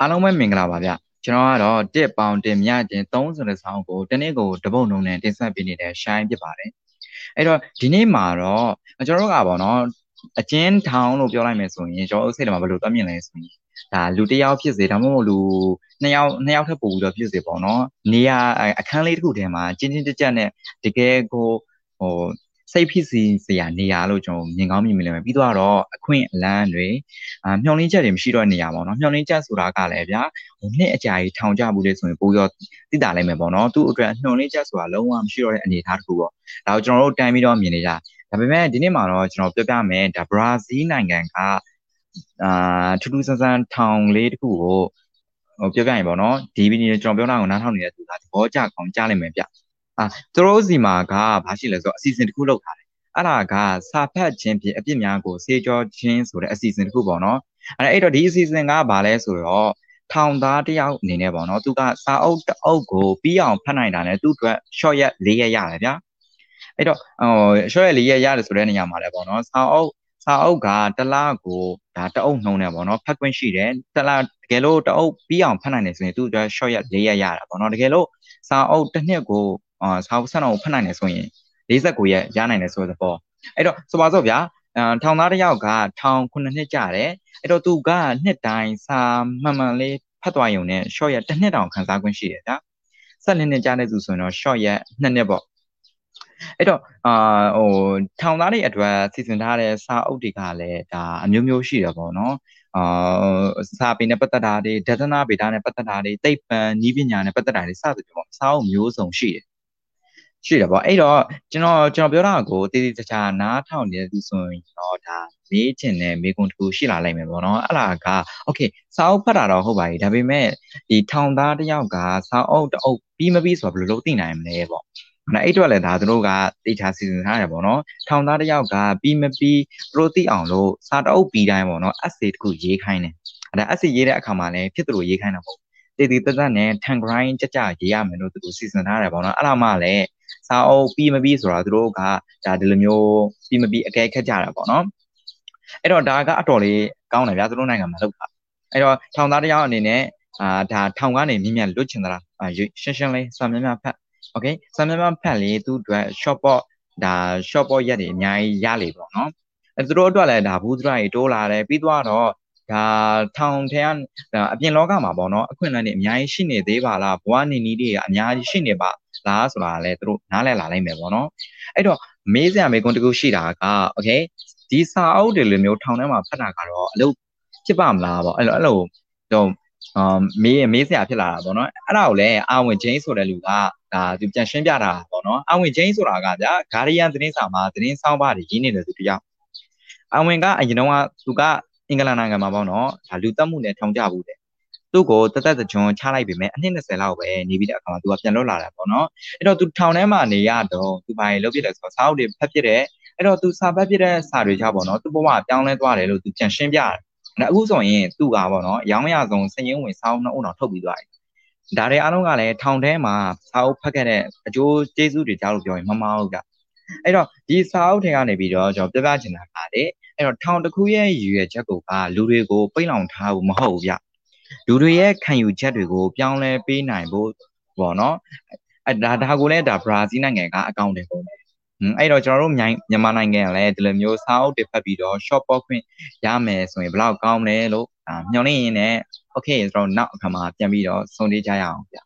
အားလုံးပဲမင်္ဂလာပါဗျကျွန်တော်ကတော့တစ်ပေါင်တင်မြကျင်3ဆိုတဲ့ဆောင်းကိုတနေ့ကိုတပုတ်လုံးနဲ့တင်ဆက်ပေးနေတဲ့ shine ဖြစ်ပါတယ်အဲ့တော့ဒီနေ့မှာတော့ကျွန်တော်တို့ကပေါ့နော်အကျဉ်းထောင်လို့ပြောလိုက်မယ်ဆိုရင်ကျွန်တော်ဥစိတ်တယ်မှာဘယ်လိုတွက်မြင်လဲဆိုရင်ဒါလူတစ်ယောက်ဖြစ်စေဒါမှမဟုတ်လူနှစ်ယောက်နှစ်ယောက်ထပ်ပို့ပြီးတော့ဖြစ်စေပေါ့နော်နေရာအခန်းလေးတစ်ခုထဲမှာချင်းချင်းကြက်ကြက်နဲ့တကယ်ကိုဟို စိတ်ဖြစ်စီစရာနေရာလို့ကျွန်တော်မြင်ကောင်းမြင်မိလိမ့်မယ်ပြီးတော့အခွင့်အလန်းတွေအာမျောလင်းချက်တွေမရှိတော့နေရာပေါ့နော်မျောလင်းချက်ဆိုတာကလည်းဗျာဟိုနှစ်အကြာကြီးထောင်ကြဘူးလေဆိုရင်ပိုရောသိတာလိုက်မယ်ပေါ့နော်သူ့အတွက်မျောလင်းချက်ဆိုတာလုံးဝမရှိတော့တဲ့အနေအထားတစ်ခုပေါ့ဒါကိုကျွန်တော်တို့တန်းပြီးတော့မြင်နေကြဒါပေမဲ့ဒီနေ့မှာတော့ကျွန်တော်ပြောပြမယ်ဒါဘရာဇီးနိုင်ငံကအာထူးထူးဆန်းဆန်းထောင်လေးတစ်ခုကိုဟိုပြောပြရင်ပေါ့နော်ဒီဗီဒီယိုကျွန်တော်ပြောတာကိုနားထောင်နေတဲ့သူကသဘောကျကောင်းကြားလိမ့်မယ်ဗျ အာသူတို့စီမှာကဘာရှိလဲဆိုတော့အစီအစဉ်တစ်ခုလုပ်ထားတယ်အဲ့ဒါကစာဖတ်ခြင်းဖြင့်အပြစ်များကိုစေကြောခြင်းဆိုတဲ့အစီအစဉ်တစ်ခုပေါ့နော်အဲ့အဲ့တော့ဒီအစီအစဉ်ကဘာလဲဆိုတော့ထောင်သားတယောက်အနေနဲ့ပေါ့နော်သူကစာအုပ်တအုပ်ကိုပြီးအောင်ဖတ်နိုင်တာနဲ့သူ့အတွက် short ရက်၄ရက်ရတယ်ဗျာအဲ့တော့ဟို short ရက်၄ရက်ရတယ်ဆိုတဲ့နေရာမှာလည်းပေါ့နော်စာအုပ်စာအုပ်ကတလားကိုဒါတအုပ်နှုံးနေပေါ့နော်ဖတ်ခွင့်ရှိတယ်တလားတကယ်လို့တအုပ်ပြီးအောင်ဖတ်နိုင်တယ်ဆိုရင်သူ့အတွက် short ရက်၄ရက်ရတာပေါ့နော်တကယ်လို့စာအုပ်တစ်နှစ်ကိုအာ စာအုပ်ဆက်အောင်ဖတ်နိုင်တယ်ဆိုရင်49ရက်ရနိုင်တယ်ဆိုတဲ့ပေါ့အဲ့တော့ဆိုပါစို့ဗျာထောင်သားတစ်ယောက်ကထောင်9နှစ်ကြာတယ်အဲ့တော့သူကနှစ်တိုင်းစာမှန်မှန်လေးဖတ်သွားရုံနဲ့ short ရက်တစ်နှစ်တောင်ခန်းစားခွင့်ရှိတယ်ဗျာဆက်လင်းနှစ်ကြာတဲ့သူဆိုရင်တော့ short ရက်နှစ်နှစ်ပေါ့အဲ့တော့အာဟိုထောင်သားတွေအတွက်စီစဉ်ထားတဲ့စာအုပ်တွေကလည်းဒါအမျိုးမျိုးရှိတယ်ပေါ့နော်အာစာပေနဲ့ပတ်သက်တာတွေဒသနာဗေဒနဲ့ပတ်သက်တာတွေသိပ္ပံနည်းပညာနဲ့ပတ်သက်တာတွေစသဖြင့်ပေါ့စာအုပ်မျိုးစုံရှိတယ် ရှိတယ်ပေါ့အဲ့တော့ကျွန်တော်ကျွန်တော်ပြောတာကိုတည်တည်ချာချာနားထောင်နေတဲ့သူဆိုရင်တော့ဒါမေးချင်တဲ့မေးခွန်းတစ်ခုရှိလာနိုင်မယ်ပေါ့နော်အဲ့လာကโอเคစာအုပ်ဖတ်တာတော့ဟုတ်ပါပြီဒါပေမဲ့ဒီထောင်သားတယောက်ကစာအုပ်တအုပ်ပြီးမပြီးဆိုတော့ဘယ်လိုလုပ်သိနိုင်မလဲပေါ့နော်အဲ့တော့လည်းဒါသူတို့ကတေချာစီစဉ်ထားတယ်ပေါ့နော်ထောင်သားတယောက်ကပြီးမပြီးသူတို့သိအောင်လို့စာတအုပ်ပြီးတိုင်းပေါ့နော် essay တခုရေးခိုင်းတယ်အဲ့ဒါ essay ရေးတဲ့အခါမှာလည်းဖြစ်သူတို့ရေးခိုင်းတာပေါ့တ ည်တည်တတ်နဲ့ tang grind ကြကြရေးရမယ်လို့သူတို့စီစဉ်ထားတယ်ပေါ့နော်အဲ့ဒါမှလည်းစာအုပ်ပြီးမပြီးဆိုတာသူတို့ကဒါဒီလိုမျိုးပြီးမပြီးအကဲခက်ကြတာပေါ့နော်အဲ့တော့ဒါကအတော်လေးကောင်းတယ်ဗျာသူတို့နိုင်ငံမှာလုပ်တာအဲ့တော့ထောင်သားတယောက်အနေနဲ့အာဒါထောင်ကနေမြင့်မြတ်လွတ်ချင်သလားရှင်းရှင်းလေးစာမြတ်မြတ်ဖတ်โอเคစာမြတ်မြတ်ဖတ်လေသူ့အတွက် short pot ဒါ short pot ရက်တွေအများကြီးရလေပေါ့နော်အဲသူတို့အတွက်လည်းဒါဘူးသရိုက်တိုးလာတယ်ပြီးတော့ ဒါထောင်ထဲကအပြင်လောကမှာပေါ့နော်အခွင့်အလမ်းတွေအများကြီးရှိနေသေးပါလားဘဝနေနည်းတွေကအများကြီးရှိနေပါလားဆိုတာလည်းသူတို့နားလည်လာနိုင်မယ်ပေါ့နော်အဲ့တော့မေးစရာမေးခွန်းတစ်ခုရှိတာကโอเคဒီစာအုပ်တွေလိုမျိုးထောင်ထဲမှာဖတ်တာကတော့အလုပ်ဖြစ်ပါမလားပေါ့အဲ့လိုအဲ့လိုတော့အာမေးမေးစရာဖြစ်လာတာပေါ့နော်အဲ့ဒါကိုလည်းအာဝင်ချင်းဆိုတဲ့လူကဒါသူပြန်ရှင်းပြတာပေါ့နော်အာဝင်ချင်းဆိုတာကဗျာဂါရီယန်သတင်းစာမှာသတင်းဆောင်ပါတွေရင်းနေတယ်သူတယောက်အာဝင်ကအရင်တော့ကသူက အင်္ဂလန်နိုင်ငံမှာပေါ့နော်ဒါလူတက်မှုနဲ့ထောင်ကြဘူးတဲ့သူ့ကိုတသက်တကြွချလိုက်ပြီမဲ့အနှစ်20လောက်ပဲနေပြီးတဲ့အခါမှာသူကပြန်လွတ်လာတာပေါ့နော်အဲ့တော့သူထောင်ထဲမှာနေရတော့သူဘာတွေလုပ်ဖြစ်လဲဆိုတော့စာအုပ်တွေဖတ်ဖြစ်တယ်အဲ့တော့သူစာဖတ်ဖြစ်တဲ့စာတွေကြောင့်ပေါ့နော်သူ့ဘဝပြောင်းလဲသွားတယ်လို့သူပြန်ရှင်းပြတယ်အဲ့အခုဆိုရင်သူ့ကပေါ့နော်ရောင်းရဆုံးစည်ရင်းဝင်စာအုပ်နှစ်အုပ်တော့ထုတ်ပြီးသွားတယ်ဒါတွေအားလုံးကလည်းထောင်ထဲမှာစာအုပ်ဖတ်ခဲ့တဲ့အကျိုးကျေးဇူးတွေကြားလို့ပြောရင်မမှားဘူးကြအဲ့တော့ဒီစာအုပ်ထဲကနေပြီးတော့ကျွန်တော်ပြပြချင်တာကလေ အဲ့တော့ထောင်တစ်ခုရဲ့ရည်ရွယ်ချက်ကိုကလူတွေကိုပိတ်လောင်ထားဖို့မဟုတ်ဘူးဗျလူတွေရဲ့ခံယူချက်တွေကိုပြောင်းလဲပေးနိုင်ဖို့ပေါ့နော်အဲဒါဒါကိုလည်းဒါဘရာဇီးနိုင်ငံကအကောင့်တွေပုံတယ်အဲ့တော့ကျွန်တော်တို့မြန်မာနိုင်ငံကလည်းဒီလိုမျိုးစာအုပ်တွေဖတ်ပြီးတော့ short pop ခွင့်ရမယ်ဆိုရင်ဘယ်လောက်ကောင်းလဲလို့မျှော်လင့်ရင်းနဲ့ okay ကျွန်တော်နောက်အခါမှာပြန်ပြီးတော့ဆုံးဖြတ်ကြရအောင်ဗျ